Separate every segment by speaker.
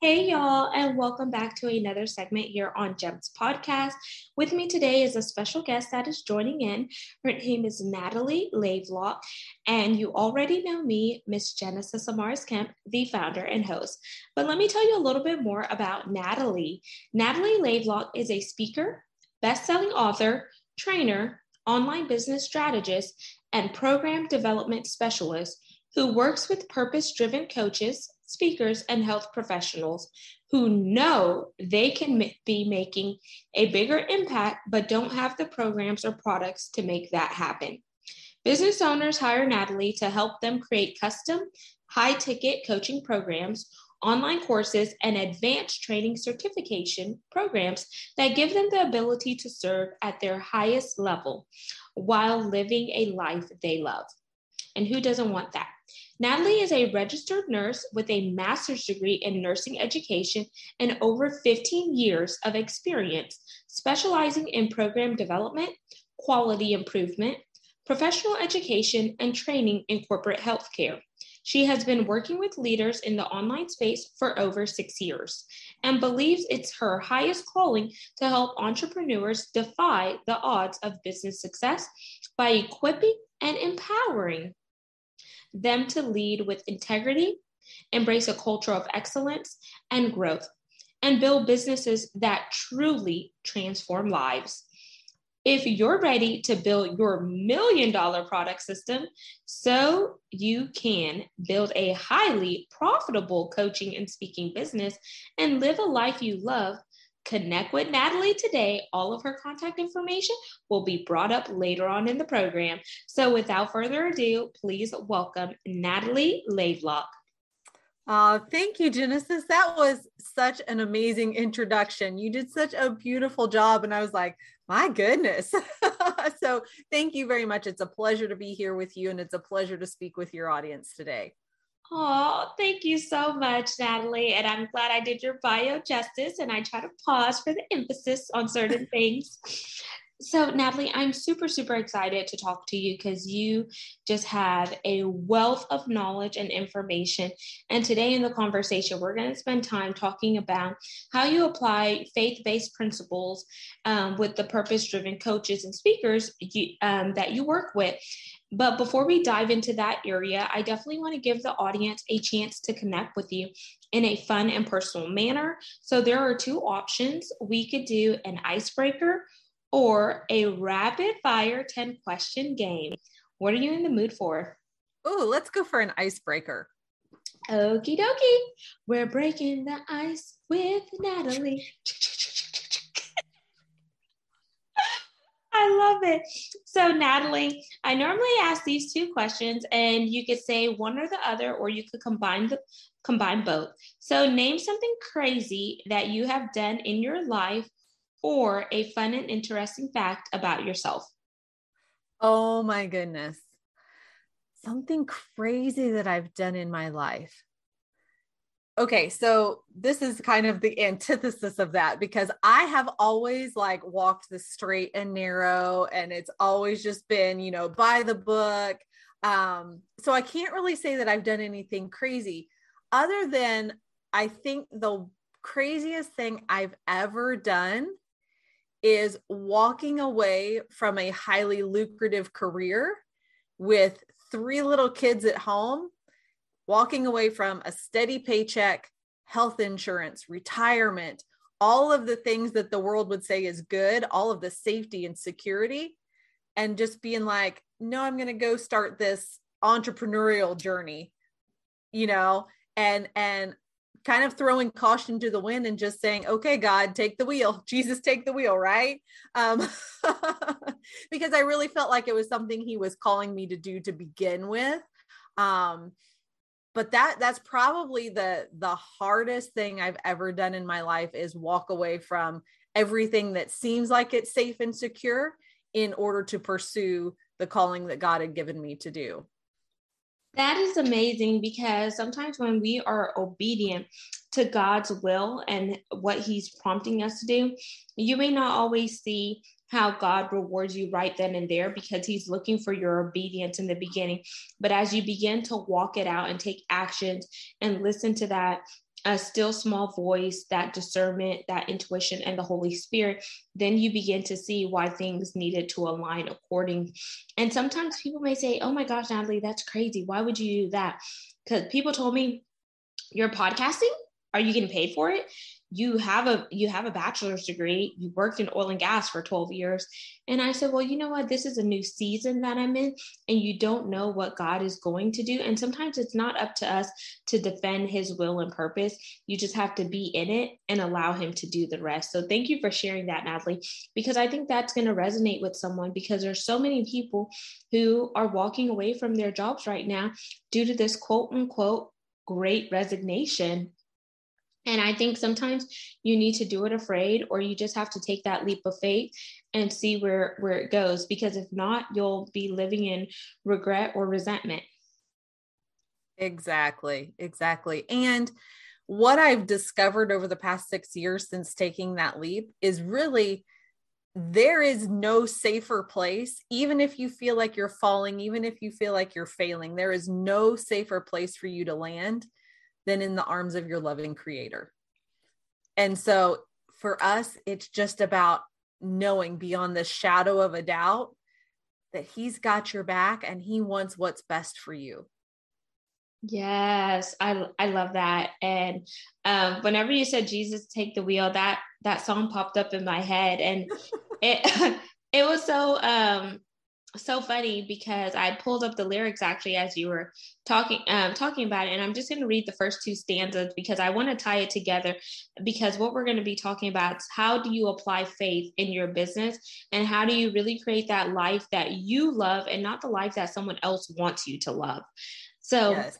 Speaker 1: Hey, y'all, and welcome back to another segment here on GEMS Podcast. With me today is a special guest that is joining in. Her name is Natalie Lavelock, and you already know me, Miss Genesis Amaris Kemp, the founder and host. But let me tell you a little bit more about Natalie. Natalie Lavelock is a speaker, best-selling author, trainer, online business strategist, and program development specialist who works with purpose driven coaches, speakers, and health professionals who know they can be making a bigger impact but don't have the programs or products to make that happen. Business owners hire Natalie to help them create custom, high ticket coaching programs, online courses, and advanced training certification programs that give them the ability to serve at their highest level while living a life they love. And who doesn't want that? Natalie is a registered nurse with a master's degree in nursing education and over 15 years of experience specializing in program development, quality improvement, professional education, and training in corporate healthcare. She has been working with leaders in the online space for over six years and believes it's her highest calling to help entrepreneurs defy the odds of business success by equipping and empowering them to lead with integrity, embrace a culture of excellence and growth, and build businesses that truly transform lives. If you're ready to build your million dollar product system so you can build a highly profitable coaching and speaking business and live a life you love, Connect with Natalie today. All of her contact information will be brought up later on in the program. So, without further ado, please welcome Natalie Lavelock.
Speaker 2: Uh, thank you, Genesis. That was such an amazing introduction. You did such a beautiful job. And I was like, my goodness. so, thank you very much. It's a pleasure to be here with you, and it's a pleasure to speak with your audience today.
Speaker 1: Oh, thank you so much, Natalie. And I'm glad I did your bio justice and I try to pause for the emphasis on certain things. So, Natalie, I'm super, super excited to talk to you because you just have a wealth of knowledge and information. And today in the conversation, we're going to spend time talking about how you apply faith based principles um, with the purpose driven coaches and speakers you, um, that you work with. But before we dive into that area, I definitely want to give the audience a chance to connect with you in a fun and personal manner. So there are two options. We could do an icebreaker or a rapid fire 10 question game. What are you in the mood for?
Speaker 2: Oh, let's go for an icebreaker.
Speaker 1: Okie dokie. We're breaking the ice with Natalie. I love it. So, Natalie, I normally ask these two questions, and you could say one or the other, or you could combine the combine both. So, name something crazy that you have done in your life, or a fun and interesting fact about yourself.
Speaker 2: Oh my goodness, something crazy that I've done in my life okay so this is kind of the antithesis of that because i have always like walked the straight and narrow and it's always just been you know by the book. Um so i can't really say that i've done anything crazy other than i think the craziest thing i've ever done is walking away from a highly lucrative career with three little kids at home walking away from a steady paycheck, health insurance, retirement, all of the things that the world would say is good, all of the safety and security, and just being like, no, I'm going to go start this entrepreneurial journey, you know, and, and, kind of throwing caution to the wind and just saying okay god take the wheel. Jesus take the wheel right? Um because i really felt like it was something he was calling me to do to begin with. Um but that that's probably the the hardest thing i've ever done in my life is walk away from everything that seems like it's safe and secure in order to pursue the calling that god had given me to do.
Speaker 1: That is amazing because sometimes when we are obedient to God's will and what He's prompting us to do, you may not always see how God rewards you right then and there because He's looking for your obedience in the beginning. But as you begin to walk it out and take actions and listen to that a still small voice, that discernment, that intuition, and the Holy Spirit, then you begin to see why things needed to align according. And sometimes people may say, Oh my gosh, Natalie, that's crazy. Why would you do that? Because people told me, You're podcasting? Are you getting paid for it? You have a you have a bachelor's degree you worked in oil and gas for 12 years. And i said well you know what? This is a new season that i'm in and you don't know what god is going to do. And sometimes it's not up to us to defend his will and purpose. You just have to be in it and allow him to do the rest. So thank you for sharing that natalie because i think that's going to resonate with someone because there's so many people who are walking away from their jobs right now due to this quote unquote great resignation and I think sometimes you need to do it afraid, or you just have to take that leap of faith and see where, where it goes. Because if not, you'll be living in regret or resentment.
Speaker 2: Exactly. Exactly. And what I've discovered over the past six years since taking that leap is really there is no safer place, even if you feel like you're falling, even if you feel like you're failing, there is no safer place for you to land than in the arms of your loving creator. And so for us, it's just about knowing beyond the shadow of a doubt that he's got your back and he wants what's best for you.
Speaker 1: Yes, I I love that. And um, whenever you said Jesus take the wheel, that that song popped up in my head, and it it was so um, so funny because I pulled up the lyrics actually as you were talking um, talking about it, and I'm just going to read the first two stanzas because I want to tie it together. Because what we're going to be talking about is how do you apply faith in your business, and how do you really create that life that you love, and not the life that someone else wants you to love. So, yes.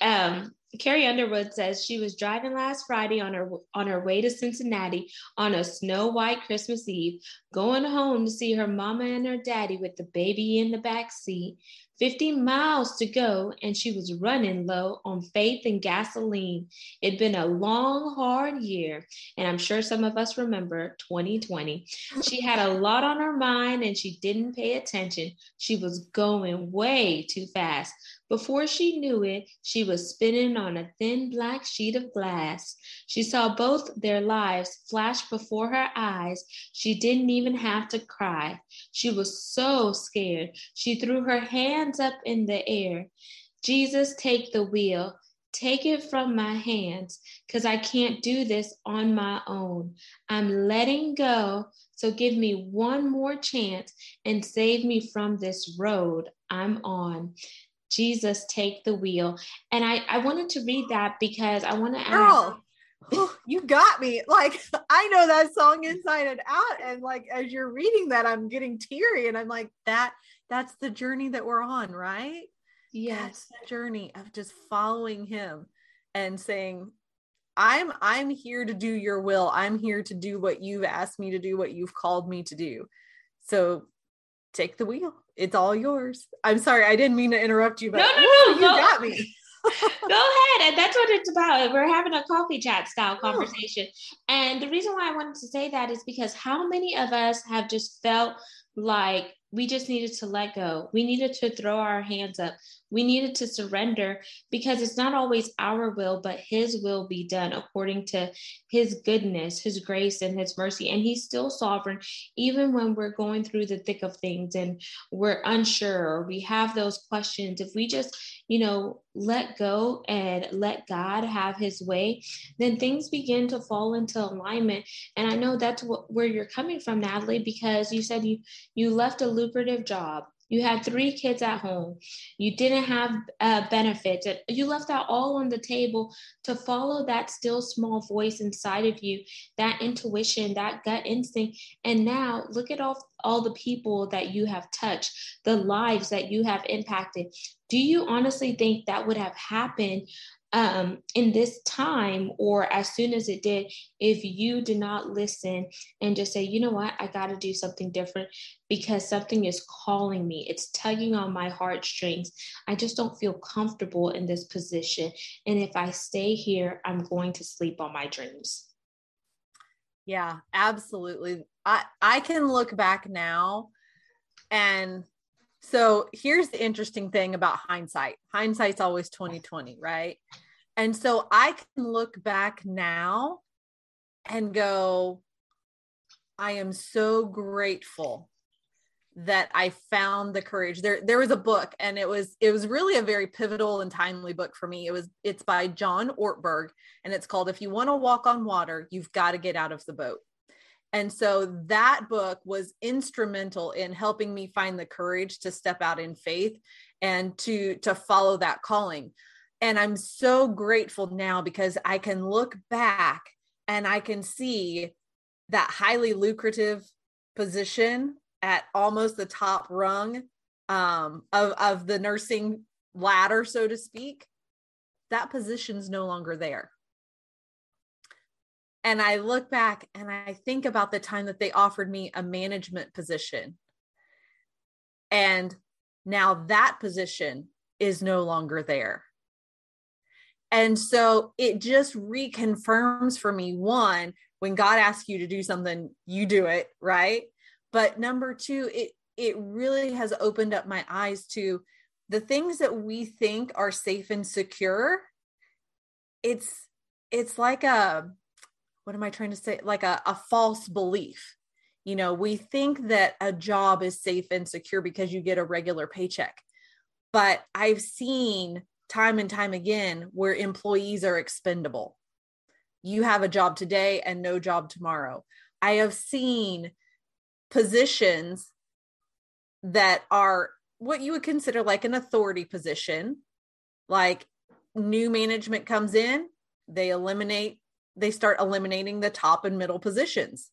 Speaker 1: um, Carrie Underwood says she was driving last Friday on her on her way to Cincinnati on a snow white Christmas Eve, going home to see her mama and her daddy with the baby in the back seat. 50 miles to go, and she was running low on faith and gasoline. It'd been a long, hard year, and I'm sure some of us remember 2020. She had a lot on her mind and she didn't pay attention. She was going way too fast. Before she knew it, she was spinning on a thin black sheet of glass. She saw both their lives flash before her eyes. She didn't even have to cry. She was so scared. She threw her hands up in the air. Jesus, take the wheel. Take it from my hands because I can't do this on my own. I'm letting go. So give me one more chance and save me from this road I'm on. Jesus, take the wheel. And I, I wanted to read that because I want to
Speaker 2: ask. you got me. Like, I know that song inside and out. And like, as you're reading that, I'm getting teary. And I'm like, that, that's the journey that we're on, right?
Speaker 1: Yes.
Speaker 2: journey of just following him and saying, I'm I'm here to do your will. I'm here to do what you've asked me to do, what you've called me to do. So take the wheel. It's all yours. I'm sorry, I didn't mean to interrupt you, but
Speaker 1: no, no, no, you go, got me. go ahead. And that's what it's about. We're having a coffee chat style oh. conversation. And the reason why I wanted to say that is because how many of us have just felt like we just needed to let go. We needed to throw our hands up. We needed to surrender because it's not always our will, but His will be done according to His goodness, His grace, and His mercy. And He's still sovereign, even when we're going through the thick of things and we're unsure or we have those questions. If we just, you know, let go and let God have His way, then things begin to fall into alignment. And I know that's what, where you're coming from, Natalie, because you said you you left a lucrative job. You had three kids at home. You didn't have uh, benefits. You left that all on the table to follow that still small voice inside of you, that intuition, that gut instinct. And now look at all, all the people that you have touched, the lives that you have impacted. Do you honestly think that would have happened um, in this time or as soon as it did, if you do not listen and just say, you know what, I got to do something different because something is calling me, it's tugging on my heartstrings. I just don't feel comfortable in this position. And if I stay here, I'm going to sleep on my dreams.
Speaker 2: Yeah, absolutely. I, I can look back now and so here's the interesting thing about hindsight. Hindsight's always 2020, right? And so I can look back now and go, I am so grateful that I found the courage. There there was a book and it was it was really a very pivotal and timely book for me. It was it's by John Ortberg and it's called If You Want to Walk on Water, You've Got to Get Out of the Boat. And so that book was instrumental in helping me find the courage to step out in faith and to to follow that calling and I'm so grateful now because I can look back and I can see that highly lucrative position at almost the top rung um, of, of the nursing ladder, so to speak. That position's no longer there. And I look back and I think about the time that they offered me a management position. And now that position is no longer there. And so it just reconfirms for me one, when God asks you to do something, you do it, right? But number two, it it really has opened up my eyes to the things that we think are safe and secure. It's it's like a what am I trying to say? Like a, a false belief. You know, we think that a job is safe and secure because you get a regular paycheck. But I've seen time and time again where employees are expendable. You have a job today and no job tomorrow. I have seen positions that are what you would consider like an authority position, like new management comes in, they eliminate, they start eliminating the top and middle positions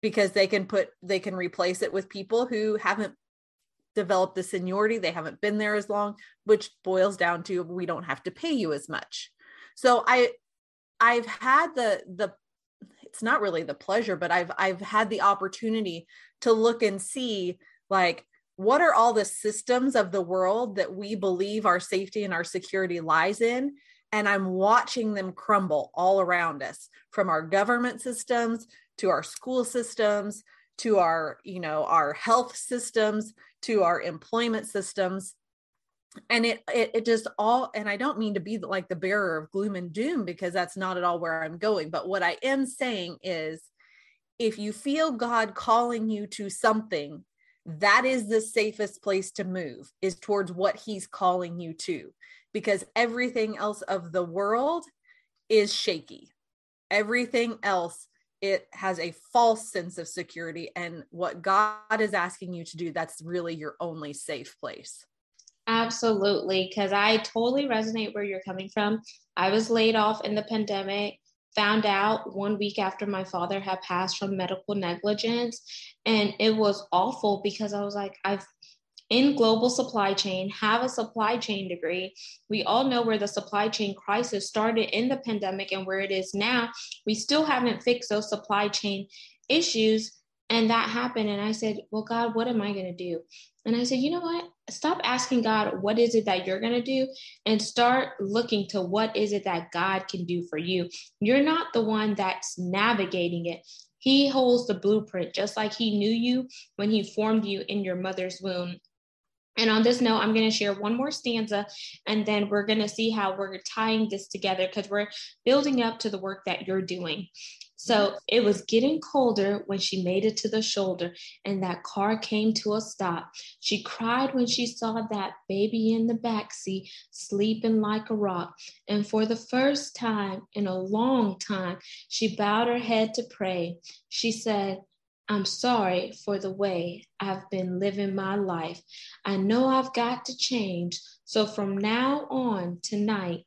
Speaker 2: because they can put, they can replace it with people who haven't developed the seniority they haven't been there as long which boils down to we don't have to pay you as much. So i i've had the the it's not really the pleasure but i've i've had the opportunity to look and see like what are all the systems of the world that we believe our safety and our security lies in? And i'm watching them crumble all around us from our government systems to our school systems to our you know our health systems to our employment systems. And it, it it just all and i don't mean to be like the bearer of gloom and doom because that's not at all where i'm going. But what i am saying is if you feel god calling you to something that is the safest place to move is towards what he's calling you to. Because everything else of the world is shaky. Everything else it has a false sense of security and what god is asking you to do that's really your only safe place.
Speaker 1: Absolutely because i totally resonate where you're coming from. I was laid off in the pandemic found out one week after my father had passed from medical negligence and it was awful because i was like i've in global supply chain, have a supply chain degree. We all know where the supply chain crisis started in the pandemic and where it is now. We still haven't fixed those supply chain issues. And that happened. And I said, Well, God, what am I going to do? And I said, You know what? Stop asking God, What is it that you're going to do? And start looking to what is it that God can do for you. You're not the one that's navigating it. He holds the blueprint, just like He knew you when He formed you in your mother's womb. And on this note, I'm going to share one more stanza and then we're going to see how we're tying this together because we're building up to the work that you're doing. So it was getting colder when she made it to the shoulder and that car came to a stop. She cried when she saw that baby in the back seat sleeping like a rock. And for the first time in a long time, she bowed her head to pray. She said, I'm sorry for the way I've been living my life. I know I've got to change. So from now on tonight,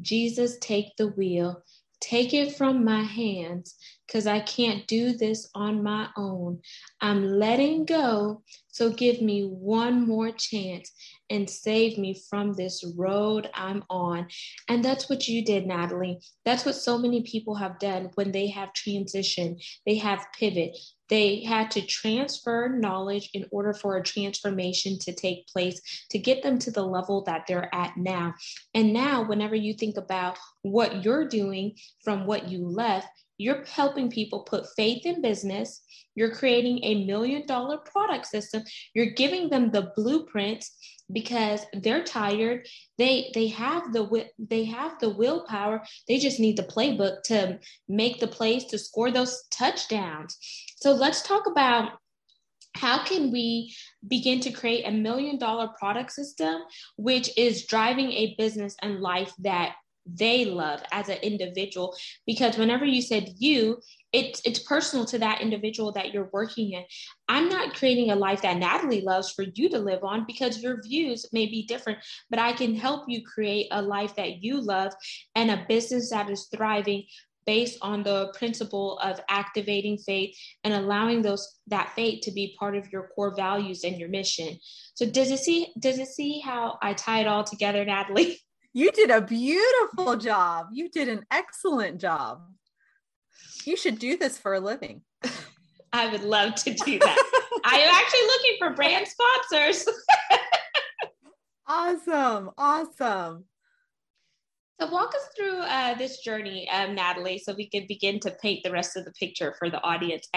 Speaker 1: Jesus, take the wheel. Take it from my hands. Because I can't do this on my own. I'm letting go. So give me one more chance and save me from this road I'm on. And that's what you did, Natalie. That's what so many people have done when they have transition, they have pivot. They had to transfer knowledge in order for a transformation to take place to get them to the level that they're at now. And now, whenever you think about what you're doing from what you left, you're helping people put faith in business. You're creating a million dollar product system. You're giving them the blueprints because they're tired. They they have the they have the willpower. They just need the playbook to make the plays to score those touchdowns. So let's talk about how can we begin to create a million dollar product system which is driving a business and life that they love as an individual. Because whenever you said you it's it's personal to that individual that you're working in. I'm not creating a life that natalie loves for you to live on because your views may be different but i can help you create a life that you love and a business that is thriving based on the principle of activating faith and allowing those that faith to be part of your core values and your mission. So does it see does it see how i tie it all together natalie
Speaker 2: You did a beautiful job. You did an excellent job. You should do this for a living.
Speaker 1: I would love to do that. I am actually looking for brand sponsors.
Speaker 2: awesome. Awesome.
Speaker 1: So, walk us through uh, this journey, um, Natalie, so we can begin to paint the rest of the picture for the audience.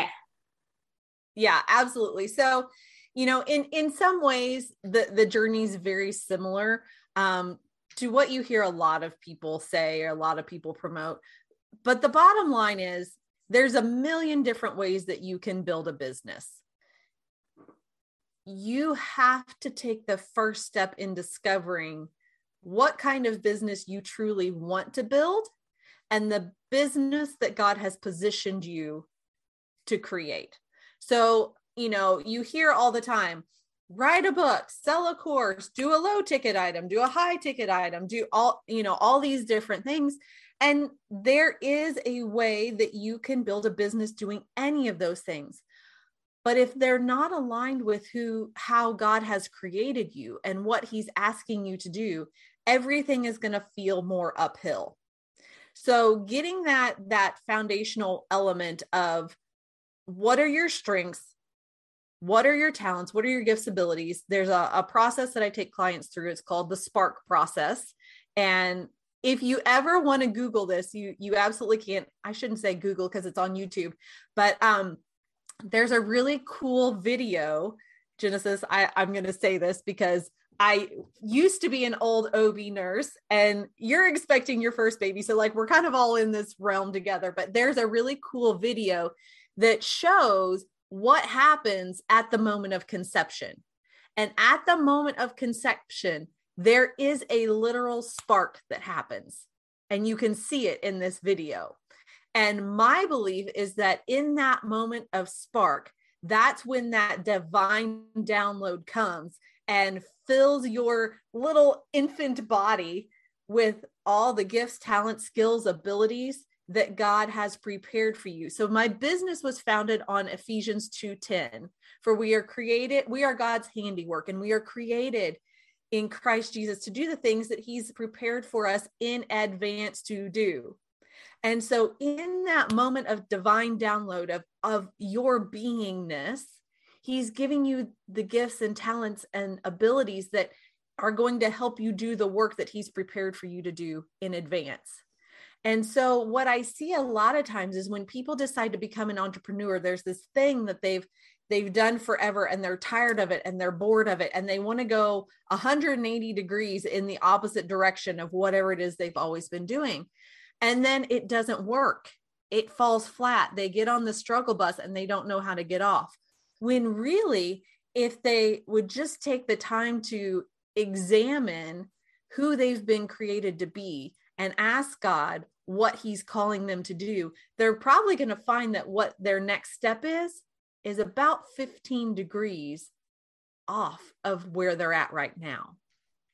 Speaker 2: Yeah, absolutely. So, you know, in in some ways, the the journey is very similar. Um, to what you hear a lot of people say or a lot of people promote. But the bottom line is there's a million different ways that you can build a business. You have to take the first step in discovering what kind of business you truly want to build and the business that God has positioned you to create. So, you know, you hear all the time, write a book sell a course do a low ticket item do a high ticket item do all you know all these different things. And there is a way that you can build a business doing any of those things. But if they're not aligned with who how god has created you and what he's asking you to do everything is going to feel more uphill. So getting that that foundational element of what are your strengths what are your talents what are your gifts abilities there's a, a process that i take clients through it's called the spark process and if you ever want to google this you you absolutely can't i shouldn't say google because it's on youtube but um there's a really cool video genesis i i'm going to say this because I used to be an old OB nurse and you're expecting your first baby. So, like, we're kind of all in this realm together. But there's a really cool video that shows what happens at the moment of conception. And at the moment of conception, there is a literal spark that happens. And you can see it in this video. And my belief is that in that moment of spark, that's when that divine download comes and fills your little infant body with all the gifts, talents, skills, abilities that God has prepared for you. So my business was founded on Ephesians 2:10. For we are created, we are God's handiwork and we are created in Christ Jesus to do the things that he's prepared for us in advance to do. And so in that moment of divine download of of your beingness, he's giving you the gifts and talents and abilities that are going to help you do the work that he's prepared for you to do in advance. And so what I see a lot of times is when people decide to become an entrepreneur, there's this thing that they've they've done forever and they're tired of it and they're bored of it and they want to go 180 degrees in the opposite direction of whatever it is they've always been doing. And then it doesn't work. It falls flat. They get on the struggle bus and they don't know how to get off. When really, if they would just take the time to examine who they've been created to be and ask God what he's calling them to do, they're probably going to find that what their next step is is about 15 degrees off of where they're at right now.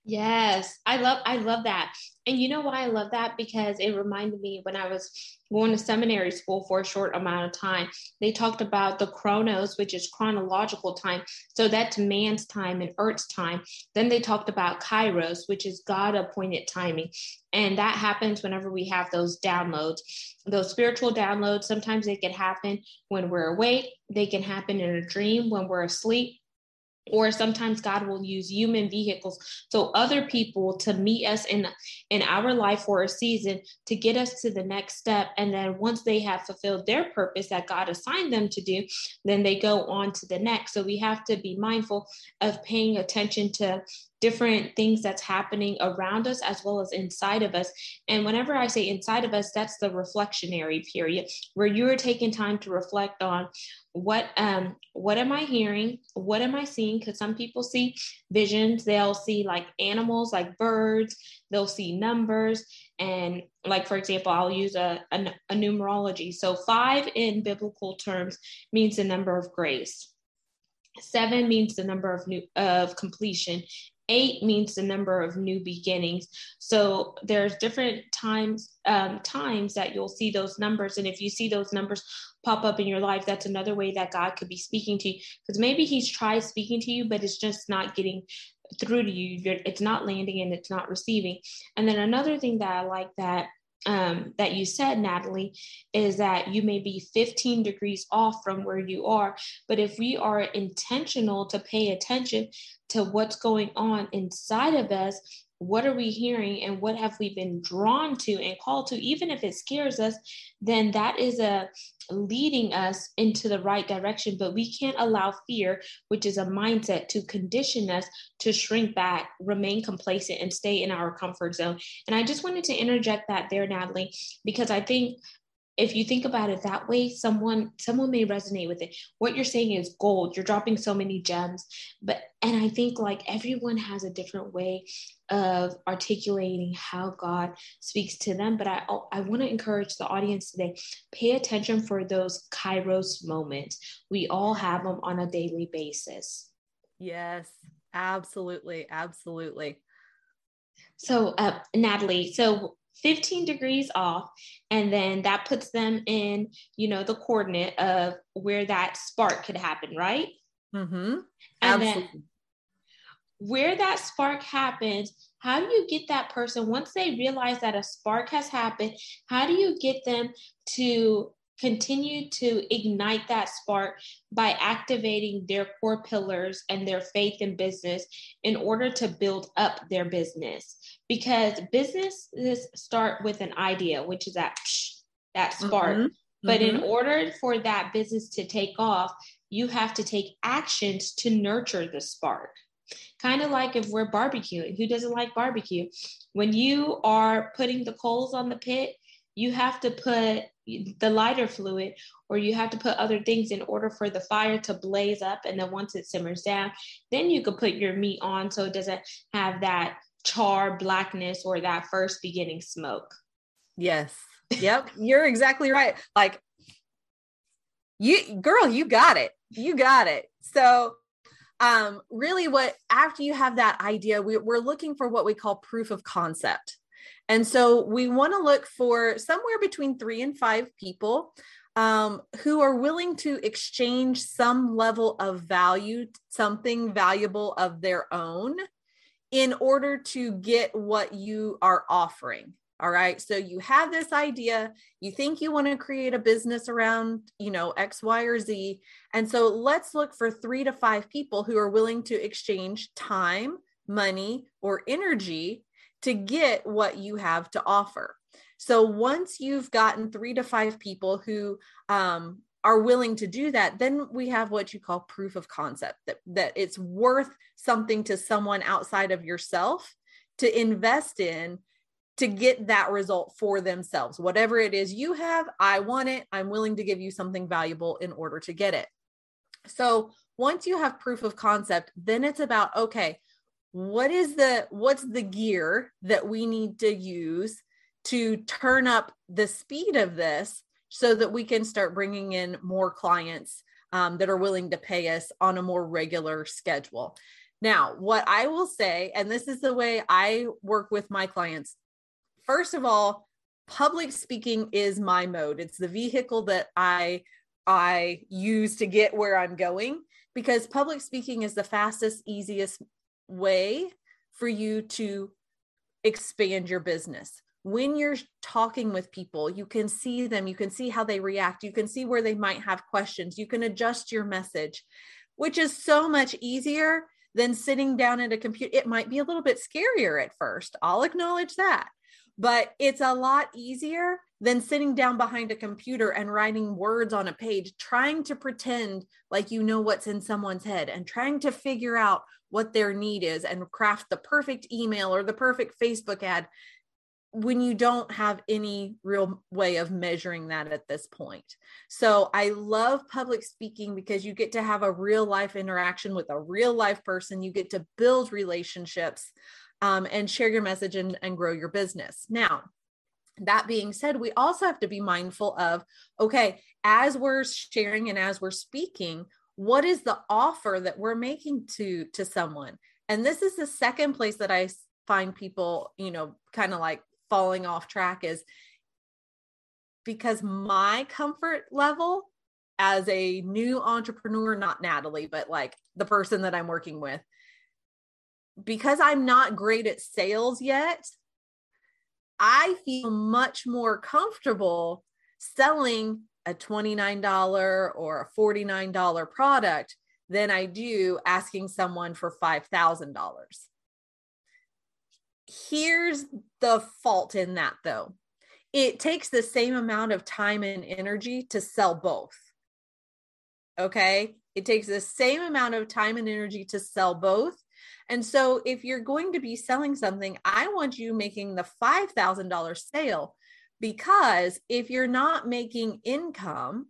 Speaker 1: Yes, I love I love that. And you know why I love that? Because it reminded me when I was going to seminary school for a short amount of time, they talked about the chronos, which is chronological time. So that's man's time and earth's time. Then they talked about kairos, which is God appointed timing. And that happens whenever we have those downloads, those spiritual downloads. Sometimes they can happen when we're awake, they can happen in a dream when we're asleep or sometimes god will use human vehicles. So other people to meet us in in our life for a season to get us to the next step. And then once they have fulfilled their purpose that god assigned them to do then they go on to the next. So we have to be mindful of paying attention to different things that's happening around us as well as inside of us. And whenever I say inside of us, that's the reflectionary period where you're taking time to reflect on what um what am i hearing? What am i seeing? Because some people see visions. They'll see like animals like birds. They'll see numbers. And like for example i'll use a, a, a numerology. So five in biblical terms means the number of grace. Seven means the number of new of completion eight means the number of new beginnings. So there's different times um, times that you'll see those numbers. And if you see those numbers pop up in your life that's another way that god could be speaking to you. Because maybe he's tried speaking to you but it's just not getting through to you. It's not landing and it's not receiving. And then another thing that i like that um, that you said, Natalie, is that you may be 15 degrees off from where you are. But if we are intentional to pay attention to what's going on inside of us, what are we hearing and what have we been drawn to and called to? Even if it scares us then that is a leading us into the right direction. But we can't allow fear which is a mindset to condition us to shrink back remain complacent and stay in our comfort zone. And i just wanted to interject that there natalie because i think if you think about it that way someone someone may resonate with it. What you're saying is gold. You're dropping so many gems. But and i think like everyone has a different way of articulating how god speaks to them. But i i want to encourage the audience today pay attention for those kairos moments. We all have them on a daily basis.
Speaker 2: Yes absolutely absolutely.
Speaker 1: So uh, natalie so 15 degrees off and then that puts them in you know the coordinate of where that spark could happen right
Speaker 2: mm-hmm.
Speaker 1: and then where that spark happens how do you get that person once they realize that a spark has happened how do you get them to continue to ignite that spark by activating their core pillars and their faith in business in order to build up their business. Because businesses start with an idea which is that that spark. Mm-hmm. but mm-hmm. in order for that business to take off you have to take actions to nurture the spark. Kind of like if we're barbecuing. Who doesn't like barbecue? When you are putting the coals on the pit you have to put the lighter fluid or you have to put other things in order for the fire to blaze up and then once it simmers down then you could put your meat on so it doesn't have that char blackness or that first beginning smoke.
Speaker 2: Yes. Yep. You're exactly right. Like you girl you got it. You got it. So um really what after you have that idea we, we're looking for what we call proof of concept and so we want to look for somewhere between three and five people um, who are willing to exchange some level of value, something valuable of their own in order to get what you are offering. All right. So you have this idea, you think you want to create a business around, you know, X, Y, or Z. And so let's look for three to five people who are willing to exchange time, money, or energy to get what you have to offer. So once you've gotten three to five people who um, are willing to do that, then we have what you call proof of concept that, that it's worth something to someone outside of yourself to invest in to get that result for themselves. Whatever it is you have, I want it. I'm willing to give you something valuable in order to get it. So once you have proof of concept, then it's about, okay, what is the what's the gear that we need to use to turn up the speed of this so that we can start bringing in more clients um, that are willing to pay us on a more regular schedule Now, what I will say, and this is the way I work with my clients. First of all, public speaking is my mode. It's the vehicle that I I use to get where I'm going because public speaking is the fastest, easiest way for you to expand your business. When you're talking with people, you can see them, you can see how they react, you can see where they might have questions, you can adjust your message, which is so much easier than sitting down at a computer. It might be a little bit scarier at first. I'll acknowledge that but it's a lot easier than sitting down behind a computer and writing words on a page, trying to pretend like you know what's in someone's head and trying to figure out what their need is and craft the perfect email or the perfect Facebook ad when you don't have any real way of measuring that at this point. So I love public speaking because you get to have a real life interaction with a real life person. You get to build relationships um, and share your message and, and grow your business. Now, that being said, we also have to be mindful of okay, as we're sharing and as we're speaking, what is the offer that we're making to to someone? And this is the second place that I find people, you know, kind of like falling off track is because my comfort level as a new entrepreneur, not Natalie, but like the person that I'm working with, because I'm not great at sales yet, I feel much more comfortable selling a $29 or a $49 product than I do asking someone for $5,000. Here's the fault in that though it takes the same amount of time and energy to sell both. Okay. It takes the same amount of time and energy to sell both. And so if you're going to be selling something, I want you making the $5,000 sale because if you're not making income,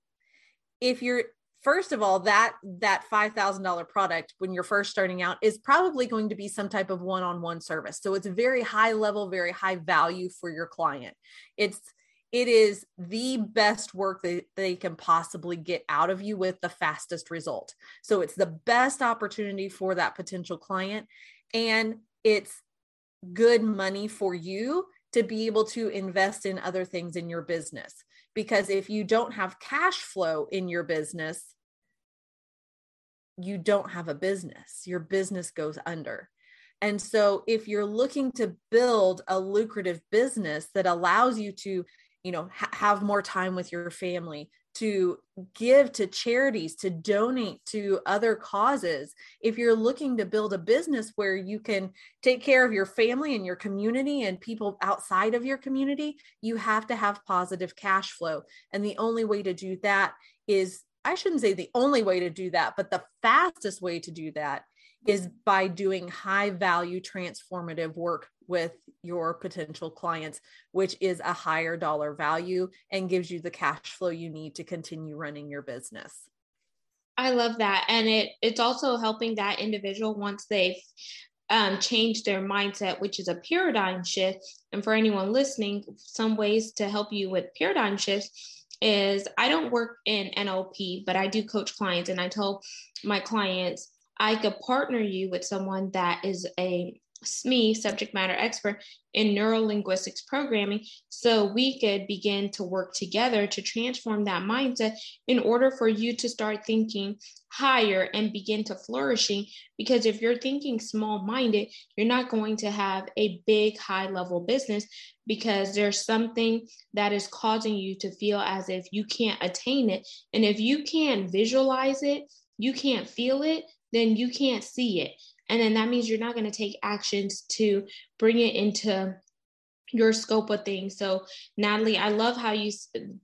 Speaker 2: if you're first of all that that $5000 product when you're first starting out is probably going to be some type of one-on-one service. So it's very high level very high value for your client. It's it is the best work that they can possibly get out of you with the fastest result. So it's the best opportunity for that potential client. And it's good money for you to be able to invest in other things in your business. Because if you don't have cash flow in your business, you don't have a business. Your business goes under. And so, if you're looking to build a lucrative business that allows you to you know ha- have more time with your family to give to charities to donate to other causes. If you're looking to build a business where you can take care of your family and your community and people outside of your community you have to have positive cash flow. And the only way to do that is I shouldn't say the only way to do that, but the fastest way to do that is by doing high value transformative work with your potential clients, which is a higher dollar value and gives you the cash flow you need to continue running your business.
Speaker 1: I love that. And it it's also helping that individual once they've um, changed their mindset, which is a paradigm shift. And for anyone listening, some ways to help you with paradigm shifts is I don't work in NLP, but I do coach clients. And I tell my clients, I could partner you with someone that is a SME, subject matter expert in neurolinguistics programming, so we could begin to work together to transform that mindset in order for you to start thinking higher and begin to flourishing. Because if you're thinking small minded, you're not going to have a big, high level business because there's something that is causing you to feel as if you can't attain it. And if you can't visualize it, you can't feel it, then you can't see it. And then that means you're not going to take actions to bring it into your scope of things. So, Natalie, I love how you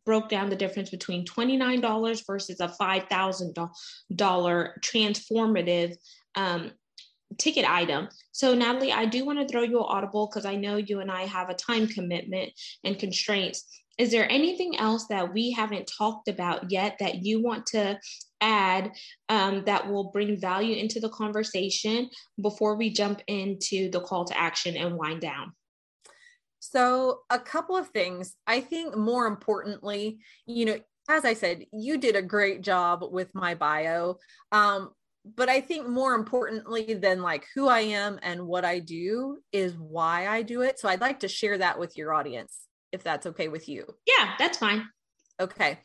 Speaker 1: broke down the difference between $29 versus a $5,000 transformative um, ticket item. So, Natalie, I do want to throw you an audible because I know you and I have a time commitment and constraints. Is there anything else that we haven't talked about yet that you want to add um, that will bring value into the conversation before we jump into the call to action and wind down?
Speaker 2: So, a couple of things. I think more importantly, you know, as I said, you did a great job with my bio. Um, but I think more importantly than like who I am and what I do is why I do it. So I'd like to share that with your audience if that's okay with you.
Speaker 1: Yeah, that's fine.
Speaker 2: Okay.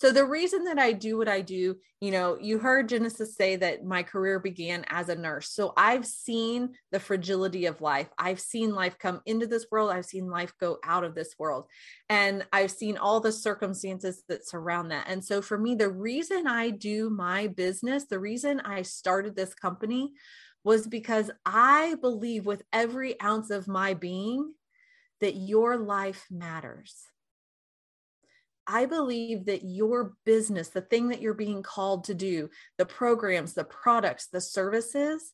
Speaker 2: So the reason that I do what I do, you know, you heard Genesis say that my career began as a nurse. So I've seen the fragility of life. I've seen life come into this world. I've seen life go out of this world. And I've seen all the circumstances that surround that. And so for me, the reason I do my business, the reason I started this company was because I believe with every ounce of my being that your life matters I believe that your business, the thing that you're being called to do, the programs, the products, the services,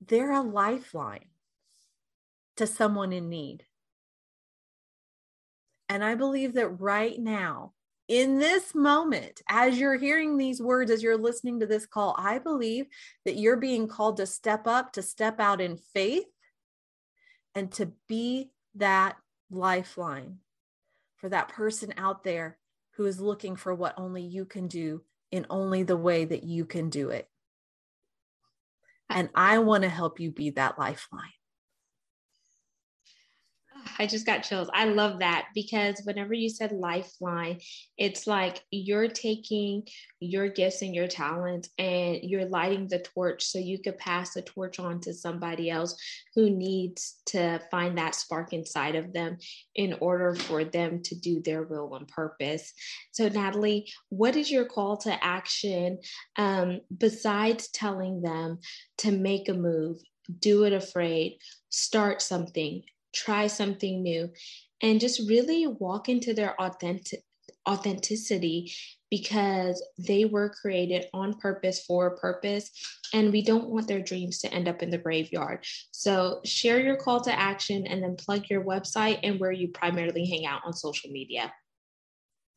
Speaker 2: they're a lifeline to someone in need. And I believe that right now, in this moment, as you're hearing these words, as you're listening to this call, I believe that you're being called to step up, to step out in faith, and to be that lifeline for that person out there who is looking for what only you can do in only the way that you can do it. And I want to help you be that lifeline.
Speaker 1: I just got chills. I love that because whenever you said lifeline, it's like you're taking your gifts and your talents and you're lighting the torch so you could pass the torch on to somebody else who needs to find that spark inside of them in order for them to do their will and purpose. So, Natalie, what is your call to action um, besides telling them to make a move? Do it afraid, start something, try something new, and just really walk into their authentic authenticity because they were created on purpose for a purpose and we don't want their dreams to end up in the graveyard. So share your call to action and then plug your website and where you primarily hang out on social media.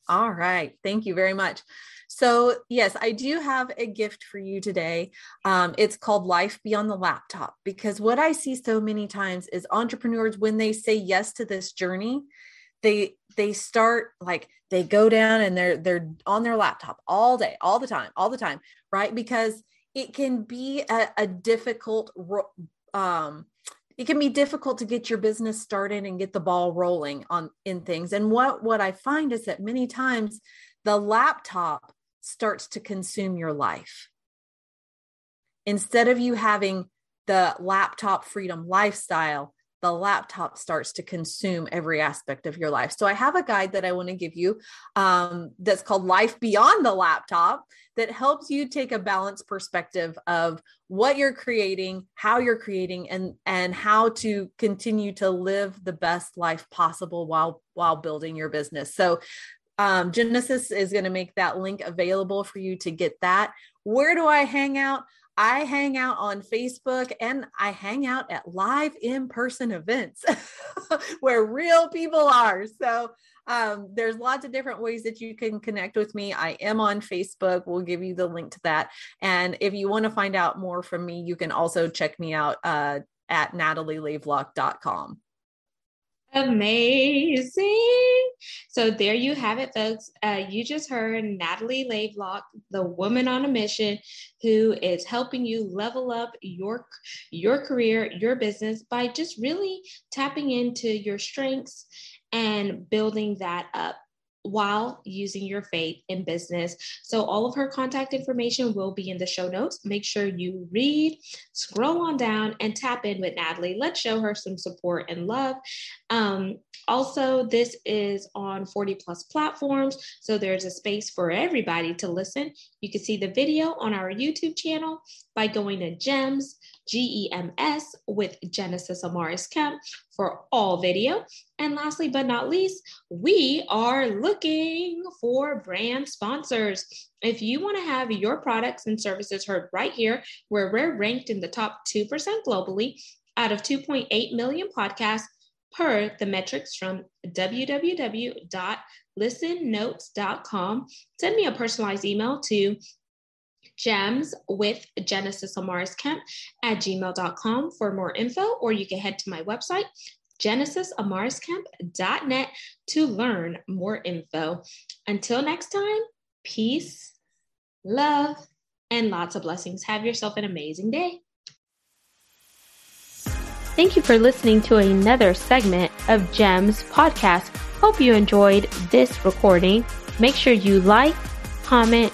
Speaker 2: All right. Thank you very much. So, yes, I do have a gift for you today. Um, it's called Life Beyond the Laptop because what I see so many times is entrepreneurs, when they say yes to this journey, they they start like they go down and they're they're on their laptop all day all the time all the time right because it can be a, a difficult um it can be difficult to get your business started and get the ball rolling on in things and what what i find is that many times the laptop starts to consume your life. Instead of you having the laptop freedom lifestyle, the laptop starts to consume every aspect of your life. So I have a guide that I want to give you um, that's called Life Beyond the Laptop that helps you take a balanced perspective of what you're creating, how you're creating, and and how to continue to live the best life possible while while building your business. So um, Genesis is going to make that link available for you to get that. Where do I hang out? I hang out on Facebook and I hang out at live in person events where real people are. So um, there's lots of different ways that you can connect with me. I am on Facebook. We'll give you the link to that. And if you want to find out more from me, you can also check me out uh, at natalielavelock.com.
Speaker 1: Amazing. So there you have it, folks. Uh, you just heard Natalie Lavelock, the woman on a mission who is helping you level up your, your career, your business by just really tapping into your strengths and building that up while using your faith in business. So, all of her contact information will be in the show notes. Make sure you read, scroll on down, and tap in with Natalie. Let's show her some support and love. Um, also, this is on 40 plus platforms, so there's a space for everybody to listen. You can see the video on our YouTube channel by going to GEMS GEMS with Genesis Amaris Kemp for all video. And lastly, but not least, we are looking for brand sponsors. If you want to have your products and services heard right here, where we're ranked in the top 2% globally out of 2.8 million podcasts per the metrics from www.listennotes.com, send me a personalized email to gems with Genesis Amaris Kemp at gmail.com for more info, or you can head to my website, genesisamariskemp.net to learn more info. Until next time, peace, love, and lots of blessings. Have yourself an amazing day. Thank you for listening to another segment of GEMS podcast. Hope you enjoyed this recording. Make sure you like, comment,